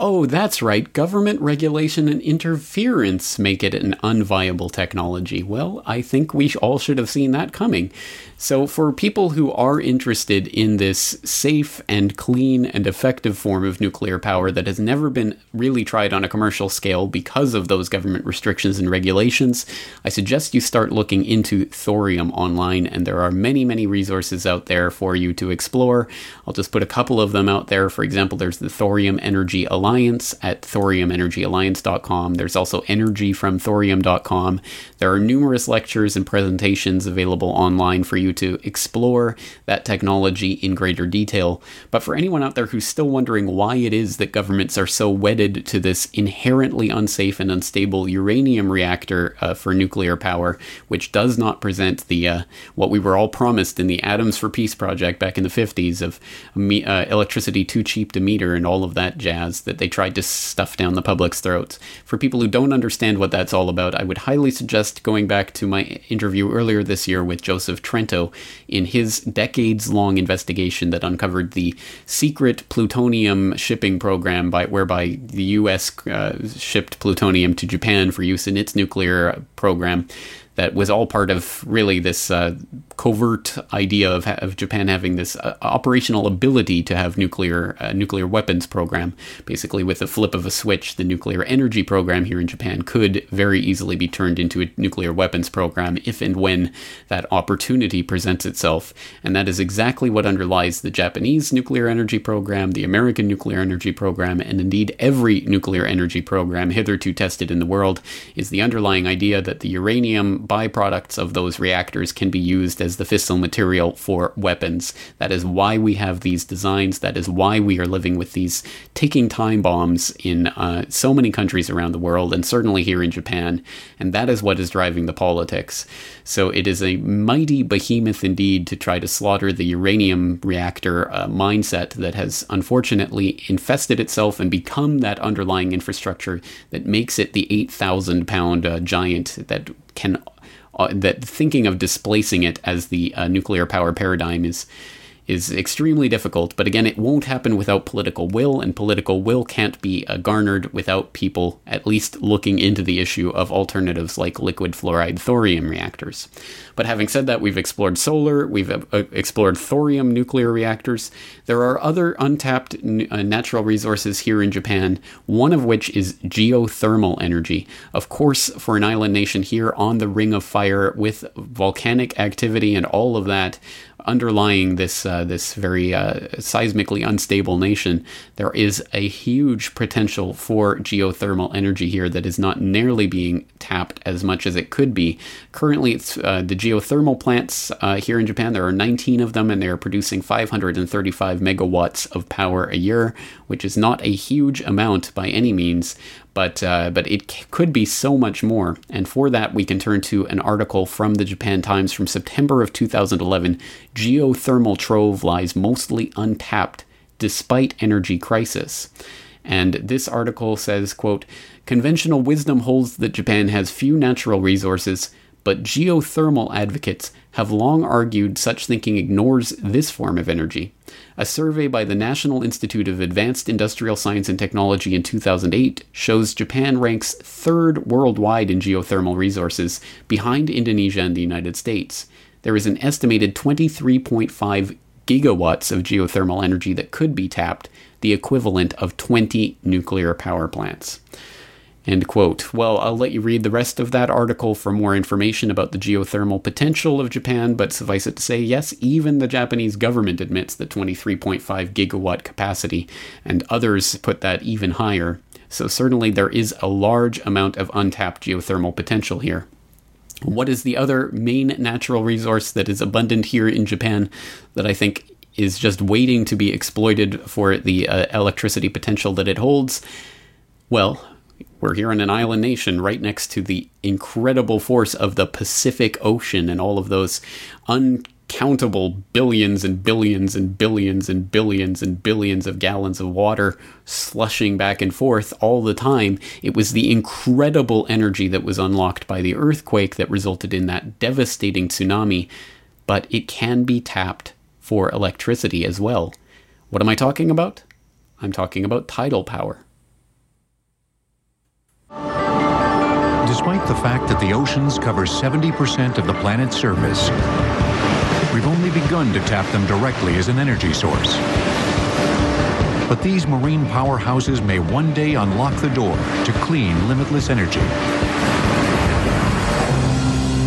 Oh, that's right. Government regulation and interference make it an unviable technology. Well, I think we all should have seen that coming. So, for people who are interested in this safe and clean and effective form of nuclear power that has never been really tried on a commercial scale because of those government restrictions and regulations, I suggest you start looking into thorium online, and there are many, many resources out there for you to explore. I'll just put a couple of them out there. For example, there's the Thorium Energy Alliance at thoriumenergyalliance.com. There's also energyfromthorium.com. There are numerous lectures and presentations available online for you you to explore that technology in greater detail. But for anyone out there who's still wondering why it is that governments are so wedded to this inherently unsafe and unstable uranium reactor uh, for nuclear power, which does not present the uh, what we were all promised in the Atoms for Peace project back in the 50s of uh, electricity too cheap to meter and all of that jazz that they tried to stuff down the public's throats. For people who don't understand what that's all about, I would highly suggest going back to my interview earlier this year with Joseph Trento in his decades long investigation that uncovered the secret plutonium shipping program by whereby the US uh, shipped plutonium to Japan for use in its nuclear program that was all part of really this uh, covert idea of, of Japan having this uh, operational ability to have nuclear uh, nuclear weapons program. Basically, with the flip of a switch, the nuclear energy program here in Japan could very easily be turned into a nuclear weapons program if and when that opportunity presents itself. And that is exactly what underlies the Japanese nuclear energy program, the American nuclear energy program, and indeed every nuclear energy program hitherto tested in the world is the underlying idea that the uranium byproducts of those reactors can be used as the fissile material for weapons. That is why we have these designs. That is why we are living with these ticking time bombs in uh, so many countries around the world, and certainly here in Japan. And that is what is driving the politics. So it is a mighty behemoth indeed to try to slaughter the uranium reactor uh, mindset that has unfortunately infested itself and become that underlying infrastructure that makes it the 8,000 pound uh, giant that can that thinking of displacing it as the uh, nuclear power paradigm is is extremely difficult, but again, it won't happen without political will, and political will can't be uh, garnered without people at least looking into the issue of alternatives like liquid fluoride thorium reactors. But having said that, we've explored solar, we've uh, explored thorium nuclear reactors. There are other untapped uh, natural resources here in Japan, one of which is geothermal energy. Of course, for an island nation here on the Ring of Fire with volcanic activity and all of that, underlying this uh, this very uh, seismically unstable nation, there is a huge potential for geothermal energy here that is not nearly being tapped as much as it could be. Currently, it's uh, the geothermal plants here in Japan. There are 19 of them, and they are producing 535 megawatts of power a year, which is not a huge amount by any means but uh, but it c- could be so much more. And for that, we can turn to an article from the Japan Times from September of 2011. Geothermal trove lies mostly untapped despite energy crisis. And this article says, quote, conventional wisdom holds that Japan has few natural resources, but geothermal advocates have long argued such thinking ignores this form of energy. A survey by the National Institute of Advanced Industrial Science and Technology in 2008 shows Japan ranks third worldwide in geothermal resources, behind Indonesia and the United States. There is an estimated 23.5 gigawatts of geothermal energy that could be tapped. the equivalent of 20 nuclear power plants. End quote. Well, I'll let you read the rest of that article for more information about the geothermal potential of Japan, but suffice it to say, yes, even the Japanese government admits the 23.5 gigawatt capacity, and others put that even higher. So, certainly, there is a large amount of untapped geothermal potential here. What is the other main natural resource that is abundant here in Japan that I think is just waiting to be exploited for the uh, electricity potential that it holds? Well, we're here in an island nation right next to the incredible force of the Pacific Ocean and all of those uncountable billions and billions and billions and billions and billions of gallons of water slushing back and forth all the time. It was the incredible energy that was unlocked by the earthquake that resulted in that devastating tsunami, but it can be tapped for electricity as well. What am I talking about? I'm talking about tidal power. Despite the fact that the oceans cover 70% of the planet's surface, we've only begun to tap them directly as an energy source. But these marine powerhouses may one day unlock the door to clean, limitless energy.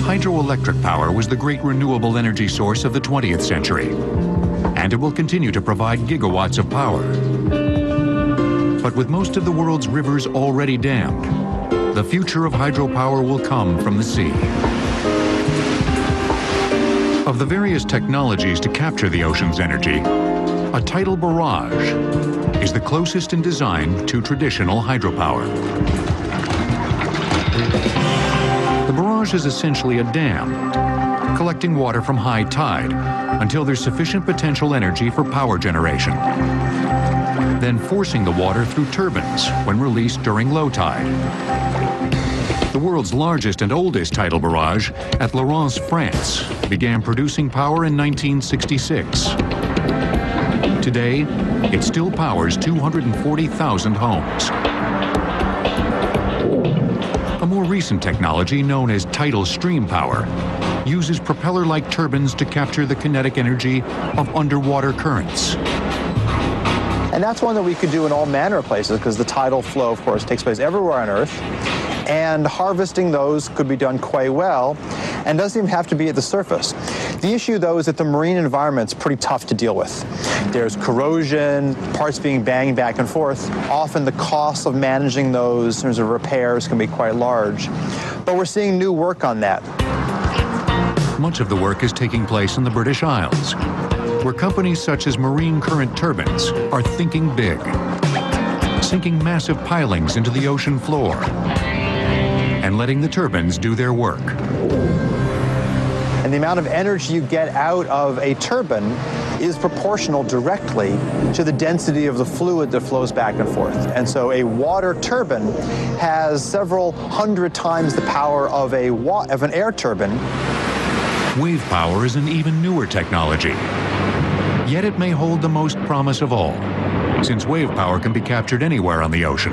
Hydroelectric power was the great renewable energy source of the 20th century, and it will continue to provide gigawatts of power. But with most of the world's rivers already dammed, the future of hydropower will come from the sea. Of the various technologies to capture the ocean's energy, a tidal barrage is the closest in design to traditional hydropower. The barrage is essentially a dam, collecting water from high tide until there's sufficient potential energy for power generation then forcing the water through turbines when released during low tide. The world's largest and oldest tidal barrage at La Rance, France, began producing power in 1966. Today, it still powers 240,000 homes. A more recent technology known as tidal stream power uses propeller-like turbines to capture the kinetic energy of underwater currents. And that's one that we could do in all manner of places because the tidal flow, of course, takes place everywhere on Earth. And harvesting those could be done quite well and doesn't even have to be at the surface. The issue, though, is that the marine environment's pretty tough to deal with. There's corrosion, parts being banged back and forth. Often the cost of managing those in terms of repairs can be quite large. But we're seeing new work on that. Much of the work is taking place in the British Isles, where companies such as Marine Current Turbines are thinking big, sinking massive pilings into the ocean floor and letting the turbines do their work. And the amount of energy you get out of a turbine is proportional directly to the density of the fluid that flows back and forth. And so a water turbine has several hundred times the power of, a of an air turbine. Wave power is an even newer technology Yet it may hold the most promise of all, since wave power can be captured anywhere on the ocean.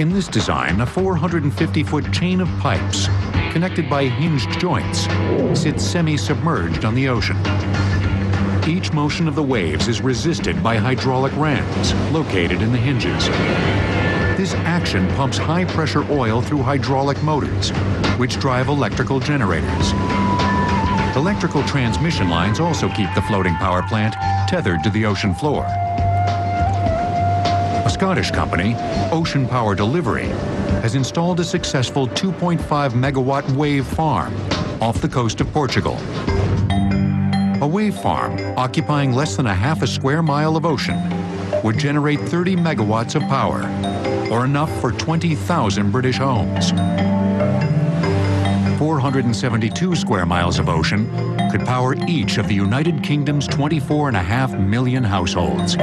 In this design, a 450-foot chain of pipes, connected by hinged joints, sits semi-submerged on the ocean. Each motion of the waves is resisted by hydraulic rams located in the hinges. This action pumps high-pressure oil through hydraulic motors, which drive electrical generators. Electrical transmission lines also keep the floating power plant tethered to the ocean floor. A Scottish company, Ocean Power Delivery, has installed a successful 2.5 megawatt wave farm off the coast of Portugal. A wave farm occupying less than a half a square mile of ocean would generate 30 megawatts of power, or enough for 20,000 British homes. 472 square miles of ocean could power each of the United Kingdom's 24.5 million households.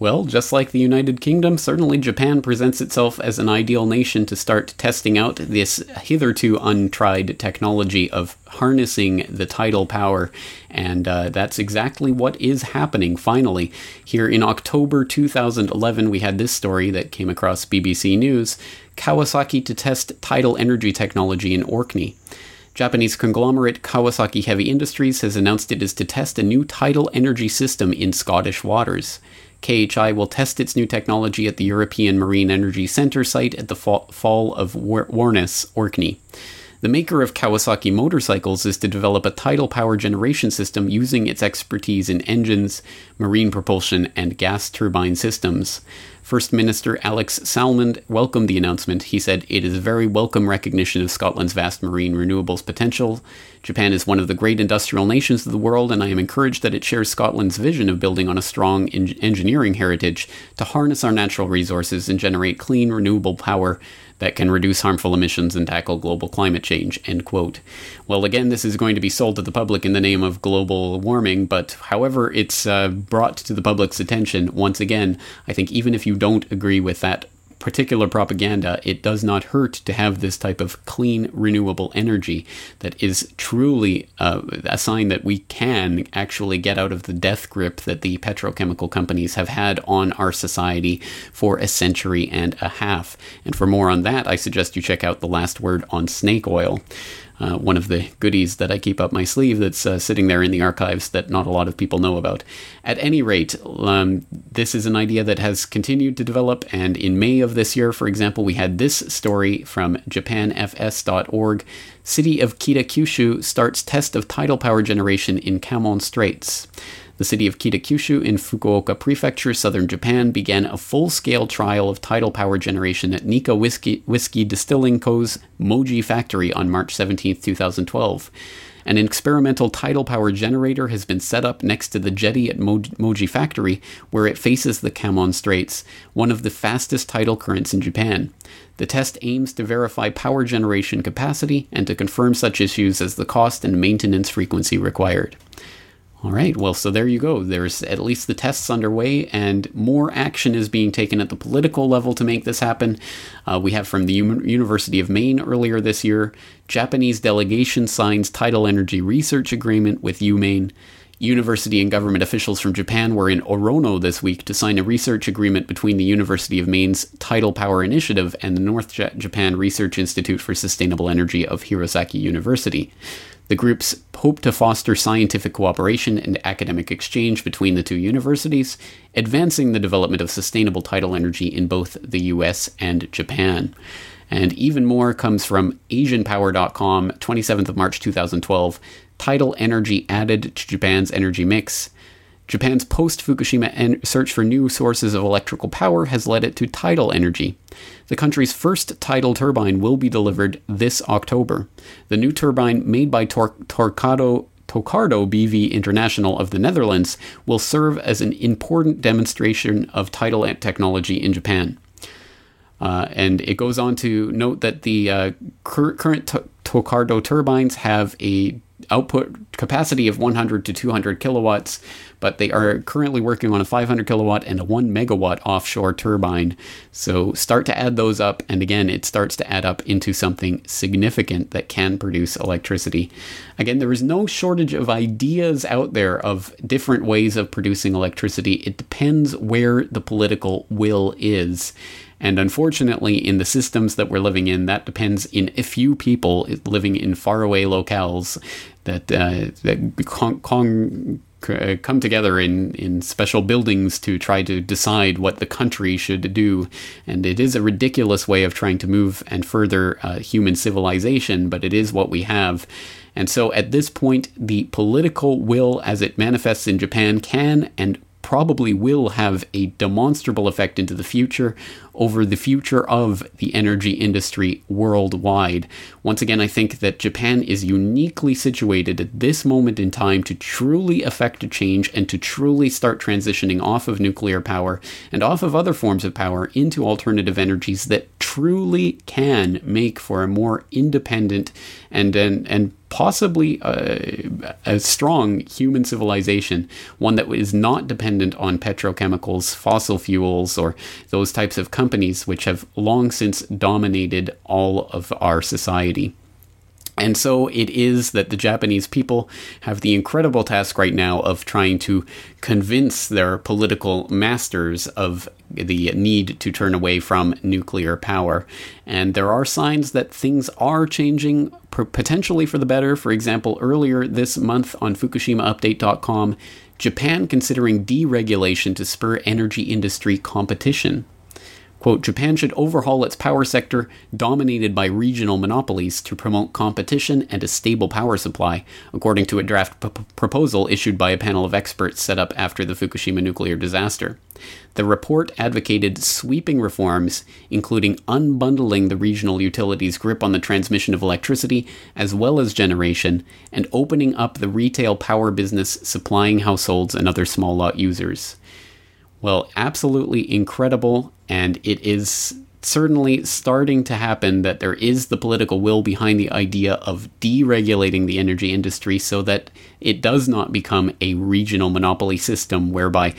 Well, just like the United Kingdom, certainly Japan presents itself as an ideal nation to start testing out this hitherto untried technology of harnessing the tidal power. And uh, that's exactly what is happening finally. Here in October 2011, we had this story that came across BBC News Kawasaki to test tidal energy technology in Orkney. Japanese conglomerate Kawasaki Heavy Industries has announced it is to test a new tidal energy system in Scottish waters. KHI will test its new technology at the European Marine Energy Centre site at the Fall of Warness, Orkney. The maker of Kawasaki motorcycles is to develop a tidal power generation system using its expertise in engines, marine propulsion, and gas turbine systems. First Minister Alex Salmond welcomed the announcement. He said, It is a very welcome recognition of Scotland's vast marine renewables potential. Japan is one of the great industrial nations of the world, and I am encouraged that it shares Scotland's vision of building on a strong en- engineering heritage to harness our natural resources and generate clean, renewable power that can reduce harmful emissions and tackle global climate change. End quote. Well, again, this is going to be sold to the public in the name of global warming, but however it's uh, brought to the public's attention, once again, I think even if you don't agree with that particular propaganda, it does not hurt to have this type of clean, renewable energy that is truly uh, a sign that we can actually get out of the death grip that the petrochemical companies have had on our society for a century and a half. And for more on that, I suggest you check out The Last Word on Snake Oil uh, one of the goodies that I keep up my sleeve that's uh, sitting there in the archives that not a lot of people know about. At any rate, um, this is an idea that has continued to develop, and in May of this year, for example, we had this story from japanfs.org. City of Kitakyushu starts test of tidal power generation in Kanmon Straits. The city of Kitakyushu in Fukuoka Prefecture, southern Japan, began a full scale trial of tidal power generation at Nikka Whiskey, Whiskey Distilling Co.'s Moji factory on March 17, 2012. An experimental tidal power generator has been set up next to the jetty at Moji Factory, where it faces the Kanmon Straits, one of the fastest tidal currents in Japan. The test aims to verify power generation capacity and to confirm such issues as the cost and maintenance frequency required. All right, well, so there you go. There's at least the tests underway, and more action is being taken at the political level to make this happen. Uh, we have from the U- University of Maine earlier this year Japanese delegation signs tidal energy research agreement with UMaine. University and government officials from Japan were in Orono this week to sign a research agreement between the University of Maine's Tidal Power Initiative and the North Japan Research Institute for Sustainable Energy of Hirosaki University. The groups hope to foster scientific cooperation and academic exchange between the two universities, advancing the development of sustainable tidal energy in both the US and Japan. And even more comes from AsianPower.com, 27th of March 2012. Tidal energy added to Japan's energy mix. Japan's post Fukushima en- search for new sources of electrical power has led it to tidal energy. The country's first tidal turbine will be delivered this October. The new turbine, made by Tor- Torqado Tocardo BV International of the Netherlands will serve as an important demonstration of tidal technology in Japan. Uh, and it goes on to note that the uh, cur- current t- Tocardo turbines have a output capacity of 100 to 200 kilowatts, but they are currently working on a 500 kilowatt and a 1 megawatt offshore turbine. So start to add those up, and again, it starts to add up into something significant that can produce electricity. Again, there is no shortage of ideas out there of different ways of producing electricity. It depends where the political will is. And unfortunately, in the systems that we're living in, that depends in a few people living in faraway locales that uh, that con- con- uh, come together in, in special buildings to try to decide what the country should do. And it is a ridiculous way of trying to move and further uh, human civilization, but it is what we have. And so at this point, the political will as it manifests in Japan can and probably will have a demonstrable effect into the future over the future of the energy industry worldwide. Once again, I think that Japan is uniquely situated at this moment in time to truly effect a change and to truly start transitioning off of nuclear power and off of other forms of power into alternative energies that truly can make for a more independent and and, and possibly a, a, strong human civilization, one that is not dependent on petrochemicals, fossil fuels, or those types of companies which have long since dominated all of our society. And so it is that the Japanese people have the incredible task right now of trying to convince their political masters of the need to turn away from nuclear power. And there are signs that things are changing potentially for the better. For example, earlier this month on FukushimaUpdate.com, Japan considering deregulation to spur energy industry competition. Quote, Japan should overhaul its power sector dominated by regional monopolies to promote competition and a stable power supply, according to a draft p- proposal issued by a panel of experts set up after the Fukushima nuclear disaster. The report advocated sweeping reforms, including unbundling the regional utilities' grip on the transmission of electricity as well as generation, and opening up the retail power business supplying households and other small lot users. Well, absolutely incredible, and it is certainly starting to happen that there is the political will behind the idea of deregulating the energy industry so that it does not become a regional monopoly system whereby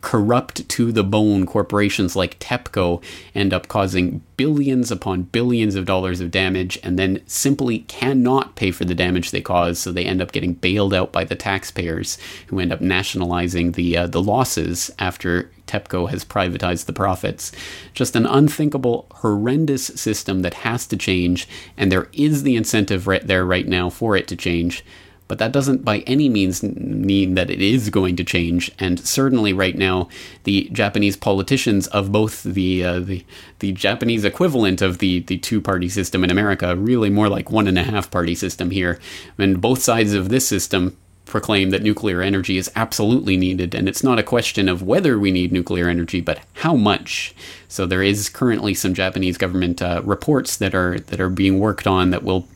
corrupt to the bone corporations like TEPCO end up causing billions upon billions of dollars of damage and then simply cannot pay for the damage they cause, so they end up getting bailed out by the taxpayers who end up nationalizing the uh, the losses after TEPCO has privatized the profits. Just an unthinkable, horrendous system that has to change, and there is the incentive right there right now for it to change. But that doesn't by any means mean that it is going to change. And certainly, right now, the Japanese politicians of both the uh, the, the Japanese equivalent of the, the two party system in America, really more like one and a half party system here, and both sides of this system proclaim that nuclear energy is absolutely needed, and it's not a question of whether we need nuclear energy, but how much. So there is currently some Japanese government uh, reports that are that are being worked on that will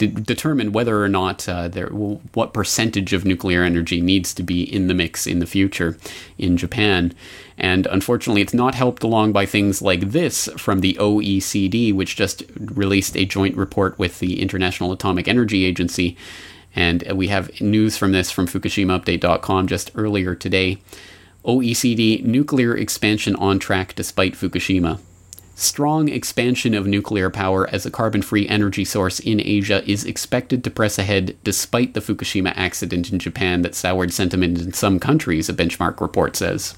de- determine whether or not uh, there what percentage of nuclear energy needs to be in the mix in the future in Japan. And unfortunately, it's not helped along by things like this from the OECD, which just released a joint report with the International Atomic Energy Agency and we have news from this from FukushimaUpdate.com just earlier today. OECD nuclear expansion on track despite Fukushima. Strong expansion of nuclear power as a carbon free energy source in Asia is expected to press ahead despite the Fukushima accident in Japan that soured sentiment in some countries, a benchmark report says.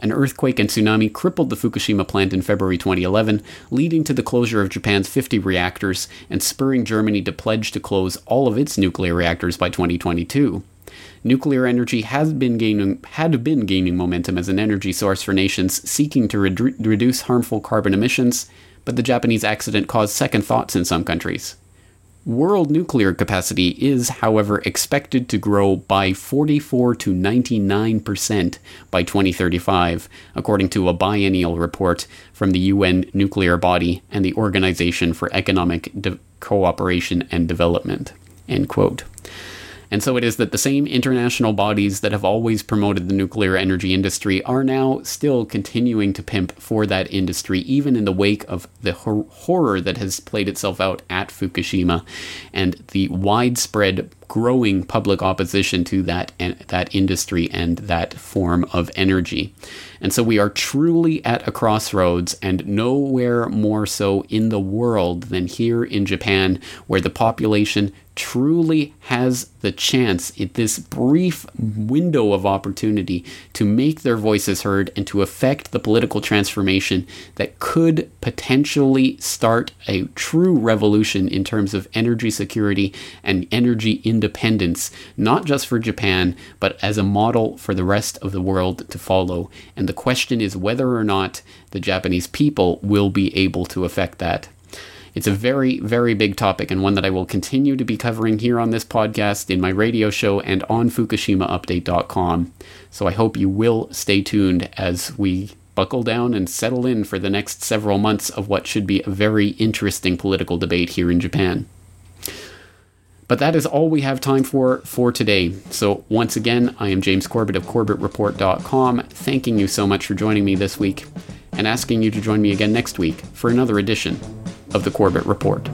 An earthquake and tsunami crippled the Fukushima plant in February 2011, leading to the closure of Japan's 50 reactors and spurring Germany to pledge to close all of its nuclear reactors by 2022. Nuclear energy has been gaining had been gaining momentum as an energy source for nations seeking to re- reduce harmful carbon emissions, but the Japanese accident caused second thoughts in some countries. World nuclear capacity is, however, expected to grow by 44 to 99% by 2035, according to a biennial report from the UN nuclear body and the Organization for Economic De- Cooperation and Development. End quote. And so it is that the same international bodies that have always promoted the nuclear energy industry are now still continuing to pimp for that industry, even in the wake of the hor- horror that has played itself out at Fukushima and the widespread growing public opposition to that that industry and that form of energy. And so we are truly at a crossroads and nowhere more so in the world than here in Japan where the population truly has the chance in this brief window of opportunity to make their voices heard and to affect the political transformation that could potentially start a true revolution in terms of energy security and energy independence, not just for Japan, but as a model for the rest of the world to follow. And the question is whether or not the Japanese people will be able to affect that. It's a very, very big topic and one that I will continue to be covering here on this podcast, in my radio show, and on FukushimaUpdate.com. So I hope you will stay tuned as we buckle down and settle in for the next several months of what should be a very interesting political debate here in Japan. But that is all we have time for for today. So, once again, I am James Corbett of CorbettReport.com, thanking you so much for joining me this week and asking you to join me again next week for another edition of The Corbett Report.